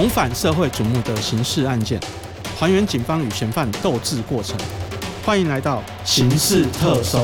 重返社会瞩目的刑事案件，还原警方与嫌犯斗智过程。欢迎来到刑事特搜。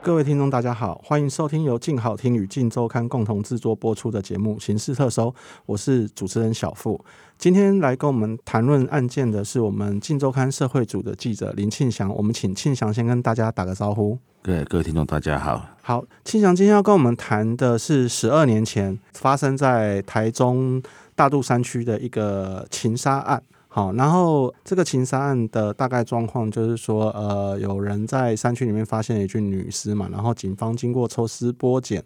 各位听众，大家好，欢迎收听由静好听与静周刊共同制作播出的节目《刑事特搜》，我是主持人小付。今天来跟我们谈论案件的是我们静周刊社会组的记者林庆祥，我们请庆祥先跟大家打个招呼。各位，各位听众大家好。好，庆祥今天要跟我们谈的是十二年前发生在台中大肚山区的一个情杀案。好，然后这个情杀案的大概状况就是说，呃，有人在山区里面发现了一具女尸嘛，然后警方经过抽丝剥茧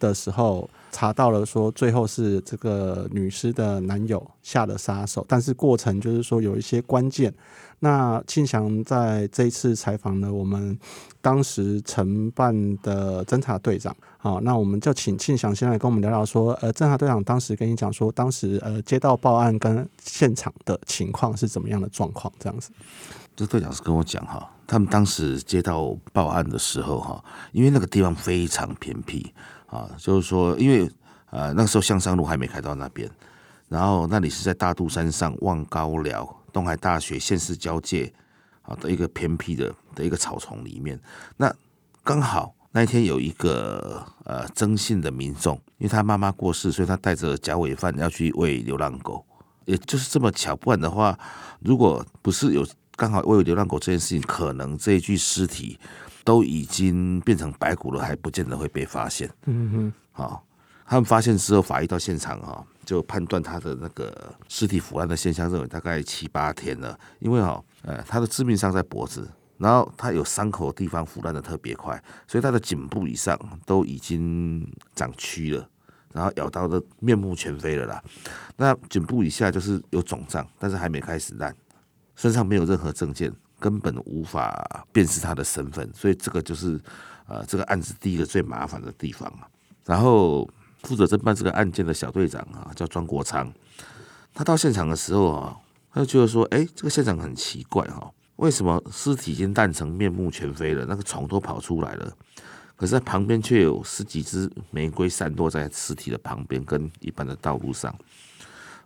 的时候，查到了说最后是这个女尸的男友下的杀手，但是过程就是说有一些关键。那庆祥在这一次采访呢，我们当时承办的侦查队长，好，那我们就请庆祥先来跟我们聊聊说，呃，侦查队长当时跟你讲说，当时呃接到报案跟现场的情况是怎么样的状况，这样子。这队长是跟我讲哈，他们当时接到报案的时候哈，因为那个地方非常偏僻啊，就是说，因为呃那时候向上路还没开到那边，然后那里是在大肚山上望高寮。东海大学县市交界啊的一个偏僻的的一个草丛里面，那刚好那一天有一个呃征信的民众，因为他妈妈过世，所以他带着假尾饭要去喂流浪狗，也就是这么巧。不然的话，如果不是有刚好喂流浪狗这件事情，可能这具尸体都已经变成白骨了，还不见得会被发现。嗯哼，好，他们发现之后，法医到现场哈。就判断他的那个尸体腐烂的现象，认为大概七八天了。因为哈，呃，他的致命伤在脖子，然后他有伤口的地方腐烂的特别快，所以他的颈部以上都已经长蛆了，然后咬到的面目全非了啦。那颈部以下就是有肿胀，但是还没开始烂，身上没有任何证件，根本无法辨识他的身份，所以这个就是呃这个案子第一个最麻烦的地方啊。然后。负责侦办这个案件的小队长啊，叫庄国昌。他到现场的时候啊，他就觉得说：“哎，这个现场很奇怪哈，为什么尸体已经烂成面目全非了，那个虫都跑出来了，可是在旁边却有十几只玫瑰散落在尸体的旁边，跟一般的道路上，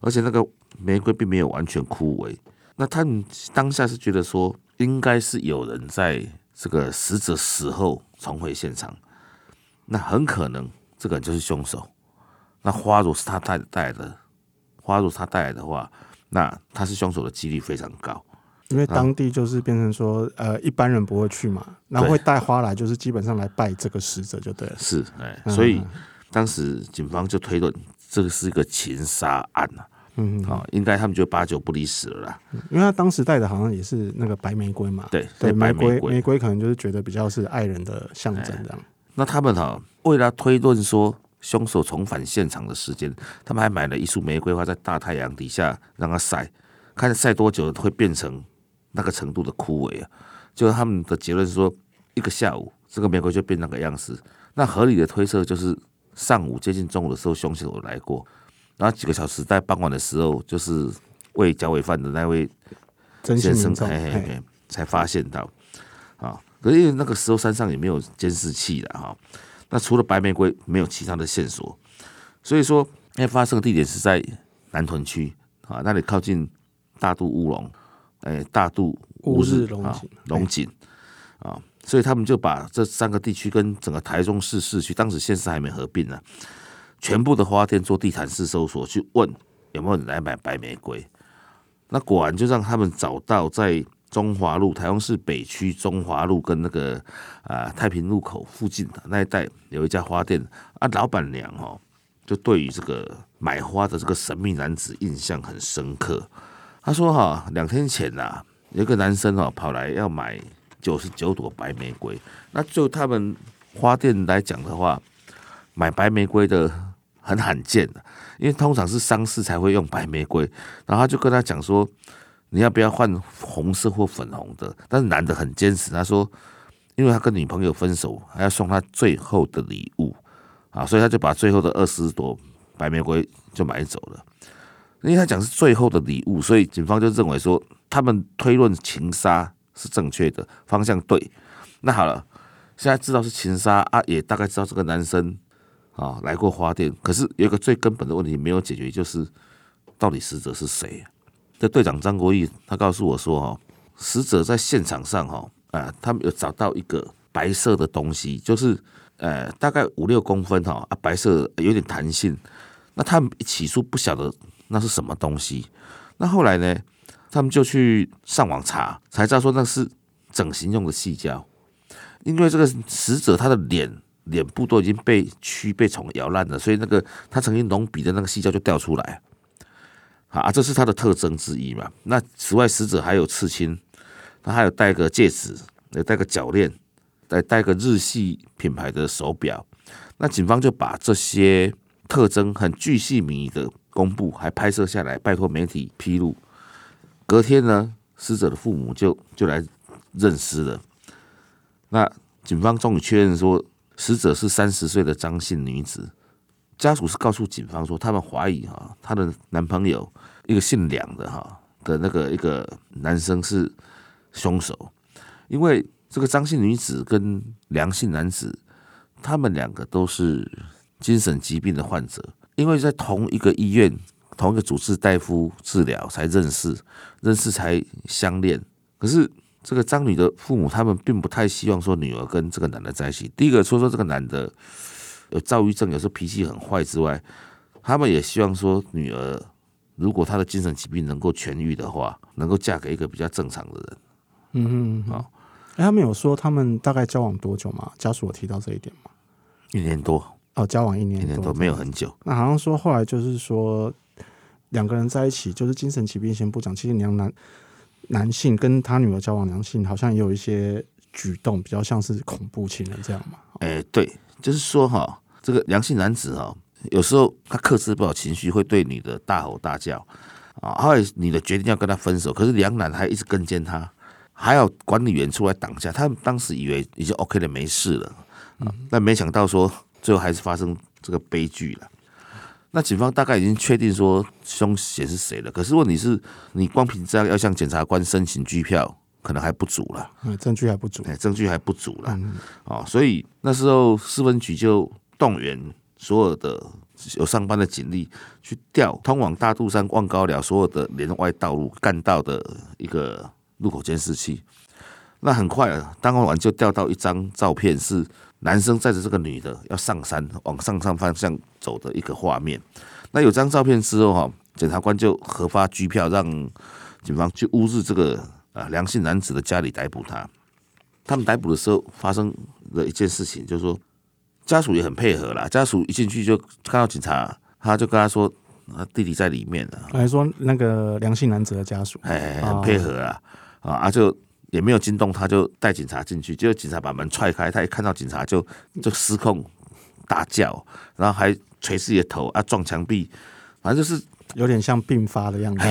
而且那个玫瑰并没有完全枯萎。那他们当下是觉得说，应该是有人在这个死者死后重回现场，那很可能。”这个人就是凶手。那花如是他带带来的，花如是他带来的话，那他是凶手的几率非常高。因为当地就是变成说，呃，一般人不会去嘛，然后会带花来，就是基本上来拜这个死者就对了。是，哎，所以当时警方就推论这个是一个情杀案呐。嗯，好，应该他们就八九不离十了啦。因为他当时戴的好像也是那个白玫瑰嘛。对对，玫瑰玫瑰可能就是觉得比较是爱人的象征这样。那他们哈，为了推论说凶手重返现场的时间，他们还买了一束玫瑰花在大太阳底下让它晒，看晒多久会变成那个程度的枯萎啊。就是他们的结论是说，一个下午这个玫瑰就变那个样子。那合理的推测就是上午接近中午的时候凶手来过，然后几个小时在傍晚的时候，就是喂脚尾饭的那位先生才才发现到。啊。可是因为那个时候山上也没有监视器了哈，那除了白玫瑰没有其他的线索，所以说那发生的地点是在南屯区啊，那里靠近大渡乌龙，哎，大渡乌日龙井龙井。啊，所以他们就把这三个地区跟整个台中市市区，当时县市还没合并呢，全部的花店做地毯式搜索，去问有没有人来买白玫瑰，那果然就让他们找到在。中华路、台中市北区中华路跟那个啊太平路口附近的那一带有一家花店啊，老板娘哦，就对于这个买花的这个神秘男子印象很深刻。他说哈，两天前呐，有个男生哦跑来要买九十九朵白玫瑰。那就他们花店来讲的话，买白玫瑰的很罕见的，因为通常是丧事才会用白玫瑰。然后他就跟他讲说。你要不要换红色或粉红的？但是男的很坚持，他说，因为他跟女朋友分手，还要送他最后的礼物啊，所以他就把最后的二十朵白玫瑰就买走了。因为他讲是最后的礼物，所以警方就认为说，他们推论情杀是正确的方向对。那好了，现在知道是情杀啊，也大概知道这个男生啊来过花店，可是有一个最根本的问题没有解决，就是到底死者是谁？这队长张国义他告诉我说，哈，死者在现场上，哈，啊，他们有找到一个白色的东西，就是呃大概五六公分，哈，啊，白色有点弹性。那他们起初不晓得那是什么东西，那后来呢，他们就去上网查，才知道说那是整形用的细胶。因为这个死者他的脸脸部都已经被蛆被虫咬烂了，所以那个他曾经隆鼻的那个细胶就掉出来，啊，这是他的特征之一嘛。那此外，死者还有刺青，他还有戴个戒指，也戴个脚链，再戴个日系品牌的手表。那警方就把这些特征很巨细靡的公布，还拍摄下来，拜托媒体披露。隔天呢，死者的父母就就来认尸了。那警方终于确认说，死者是三十岁的张姓女子。家属是告诉警方说，他们怀疑哈，她的男朋友一个姓梁的哈的那个一个男生是凶手，因为这个张姓女子跟梁姓男子，他们两个都是精神疾病的患者，因为在同一个医院、同一个主治大夫治疗才认识，认识才相恋，可是。这个张女的父母，他们并不太希望说女儿跟这个男的在一起。第一个说说这个男的有躁郁症，有时候脾气很坏之外，他们也希望说女儿如果她的精神疾病能够痊愈的话，能够嫁给一个比较正常的人。嗯嗯，好。哎，他们有说他们大概交往多久吗？家属有提到这一点吗？一年多。哦，交往一年多，没有很久。那好像说后来就是说两个人在一起，就是精神疾病先不讲，其实娘男。男性跟他女儿交往，男性好像也有一些举动，比较像是恐怖情人这样嘛？哎，对，就是说哈，这个良性男子哈，有时候他克制不了情绪，会对女的大吼大叫啊。后来女的决定要跟他分手，可是梁男还一直跟监他，还有管理员出来挡下。他当时以为已经 OK 了，没事了啊，但没想到说最后还是发生这个悲剧了。那警方大概已经确定说凶嫌是谁了，可是问题是，你光凭这样要向检察官申请拘票，可能还不足了。嗯，证据还不足。哎，证据还不足了。啊，所以那时候市分局就动员所有的有上班的警力去调通往大肚山望高寮所有的连外道路干道的一个路口监视器。那很快啊，当晚就调到一张照片是。男生载着这个女的要上山，往上山方向走的一个画面。那有张照片之后，哈，检察官就核发拘票，让警方去乌日这个啊良性男子的家里逮捕他。他们逮捕的时候发生了一件事情，就是说家属也很配合啦。家属一进去就看到警察，他就跟他说：“啊，弟弟在里面了。”还说那个良性男子的家属，哎，很配合啊，啊，就。也没有惊动，他就带警察进去，结果警察把门踹开，他一看到警察就就失控大叫，然后还捶自己的头啊，撞墙壁，反正就是有点像病发的样子。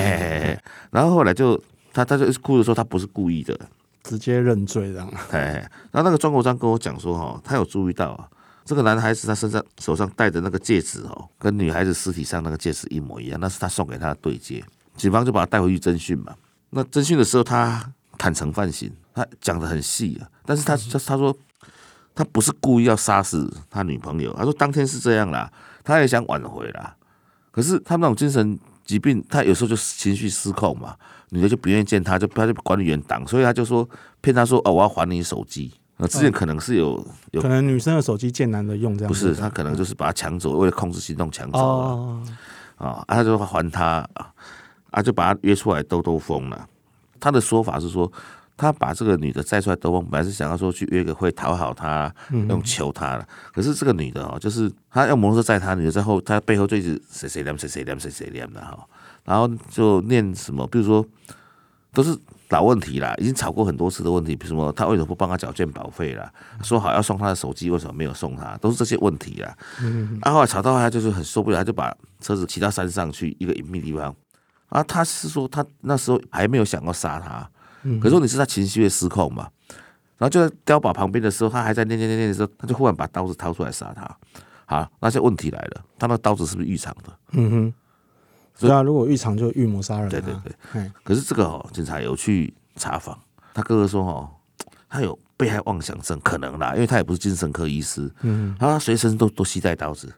然后后来就他他就哭着说他不是故意的，直接认罪这样。哎，然后那个庄国章跟我讲说哈，他有注意到啊，这个男孩子他身上手上戴的那个戒指哦，跟女孩子尸体上那个戒指一模一样，那是他送给他的对戒。警方就把他带回去侦讯嘛。那侦讯的时候他。坦诚犯行，他讲的很细啊，但是他他他说他不是故意要杀死他女朋友，他说当天是这样啦，他也想挽回啦，可是他那种精神疾病，他有时候就情绪失控嘛，女的就不愿意见他，就他就管理员挡，所以他就说骗他说哦我要还你手机，那之前可能是有有可能女生的手机见男的用这样，不是他可能就是把他抢走，为了控制行动抢走了啊，他就还他啊，啊就把他约出来兜兜风了。他的说法是说，他把这个女的载出来兜风，本来是想要说去约个会讨好她，用求她了。可是这个女的哦，就是他用摩托车载她，女的在后，他背后就一直谁谁念谁谁念谁谁念的哈。然后就念什么，比如说都是老问题啦，已经吵过很多次的问题，比如什么他为什么不帮他缴健保费啦？说好要送他的手机，为什么没有送他？都是这些问题啦。然后来吵到他就是很受不了，他就把车子骑到山上去一个隐秘地方。啊，他是说他那时候还没有想要杀他，可是你是他情绪会失控嘛？然后就在碉堡旁边的时候，他还在念念念念的时候，他就忽然把刀子掏出来杀他。好，那些问题来了，他那刀子是不是预藏的？嗯哼，对啊，如果预藏就预谋杀人。对对对，可是这个哦，警察有去查访，他哥哥说哦，他有被害妄想症，可能啦，因为他也不是精神科医师。嗯，他随身都都携带刀子。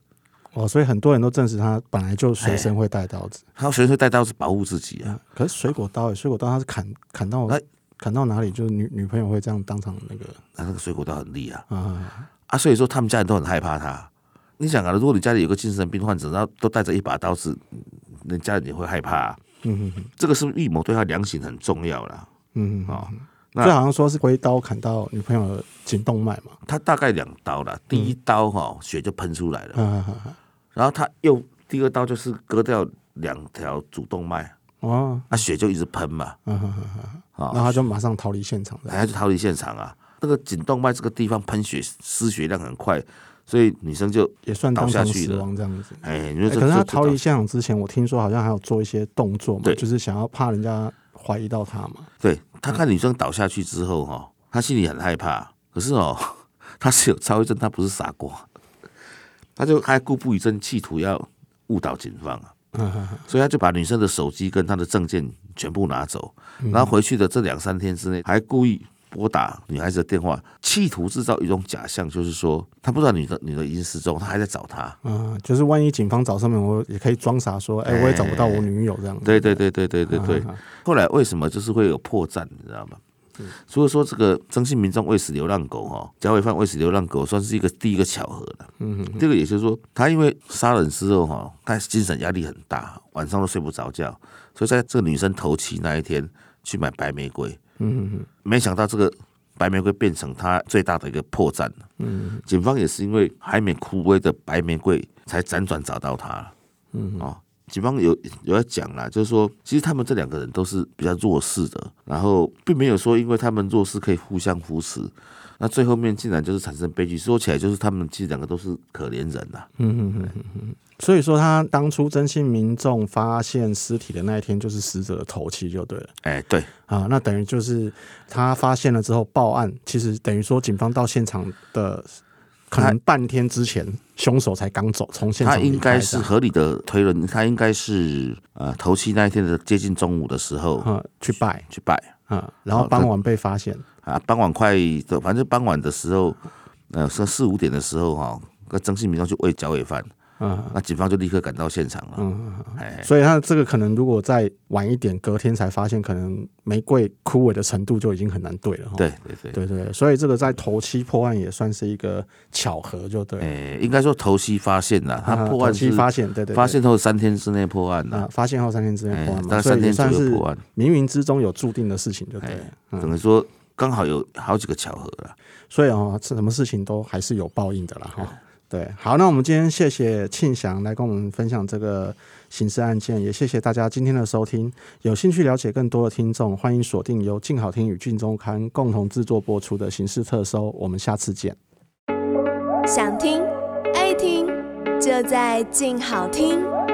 哦，所以很多人都证实他本来就随身会带刀子，他随身带刀子保护自己啊。啊，可是水果刀，欸水果刀他是砍砍到哎砍到哪里，就是女女朋友会这样当场那个他那个水果刀很厉啊啊，啊，所以说他们家人都很害怕他。你想啊，如果你家里有个精神病患者，然后都带着一把刀子，嗯人家人也会害怕、啊。嗯嗯这个是不是预谋对他良心很重要啦？嗯嗯，哦，就那好像说是挥刀砍到女朋友的颈动脉嘛，他大概两刀了，第一刀哈、血就喷出来了，然后他又第二刀就是割掉两条主动脉，哦，那血就一直喷嘛，嗯哼哼哼，啊、然后他就马上逃离现场了，他就逃离现场啊。那个颈动脉这个地方喷血失血量很快，所以女生就也算倒下去了。亡这样子。哎，你说可是他逃离现场之前，我听说好像还有做一些动作嘛，就是想要怕人家怀疑到他嘛。对他看女生倒下去之后哈，他心里很害怕，可是哦，他是有超一症，他不是傻瓜，他就还故布疑阵，企图要误导警方啊。所以他就把女生的手机跟她的证件全部拿走，然后回去的这两三天之内，还故意拨打女孩子的电话，企图制造一种假象，就是说他不知道女的女的已经失踪，他还在找她。嗯，就是万一警方找上面，我也可以装傻说，哎、我也找不到我女友这样子。对对对对对对对。啊后来为什么就是会有破绽，你知道吗？所以说这个征信民众喂食流浪狗哈，贾伟范喂食流浪狗算是一个第一个巧合了。嗯，这个也就是说，他因为杀人之后哈，他精神压力很大，晚上都睡不着觉，所以在这个女生头七那一天去买白玫瑰。嗯哼没想到这个白玫瑰变成他最大的一个破绽了。嗯警方也是因为还没枯萎的白玫瑰，才辗转找到他了。嗯哦，警方有有在讲啦，就是说，其实他们这两个人都是比较弱势的，然后并没有说因为他们弱势可以互相扶持，那最后面竟然就是产生悲剧。说起来，就是他们其实两个都是可怜人呐、嗯嗯嗯嗯嗯。所以说，他当初征信民众发现尸体的那一天，就是死者的头七就对了哎，对，啊。那等于就是他发现了之后报案，其实等于说警方到现场的可能半天之前，凶手才刚走，从现他场离应该是合理的推论，他应该是呃头七那一天的接近中午的时候嗯去拜去拜。嗯，然后傍晚被发现。啊，傍晚快的，反正傍晚的时候，呃，是四五点的时候哈，跟征信民要去喂脚尾饭，嗯那警方就立刻赶到现场了。嗯，哎，所以他这个可能如果再晚一点，隔天才发现，可能玫瑰枯萎的程度就已经很难对了。哈对对对，对对，所以这个在头七破案也算是一个巧合，就对。哎，应该说头七发现了，他破案期发现，对对对发现后三天之内破案啊了，，发现后三天之内哎破案，嘛，所以大概三天算是右破案，冥冥之中有注定的事情，就对可能说刚好有好几个巧合了。所以哦，什么事情都还是有报应的啦，哈。对，好，那我们今天谢谢庆祥来跟我们分享这个刑事案件，也谢谢大家今天的收听。有兴趣了解更多的听众，欢迎锁定由静好听与静周刊共同制作播出的刑事特搜。我们下次见。想听爱听，就在静好听。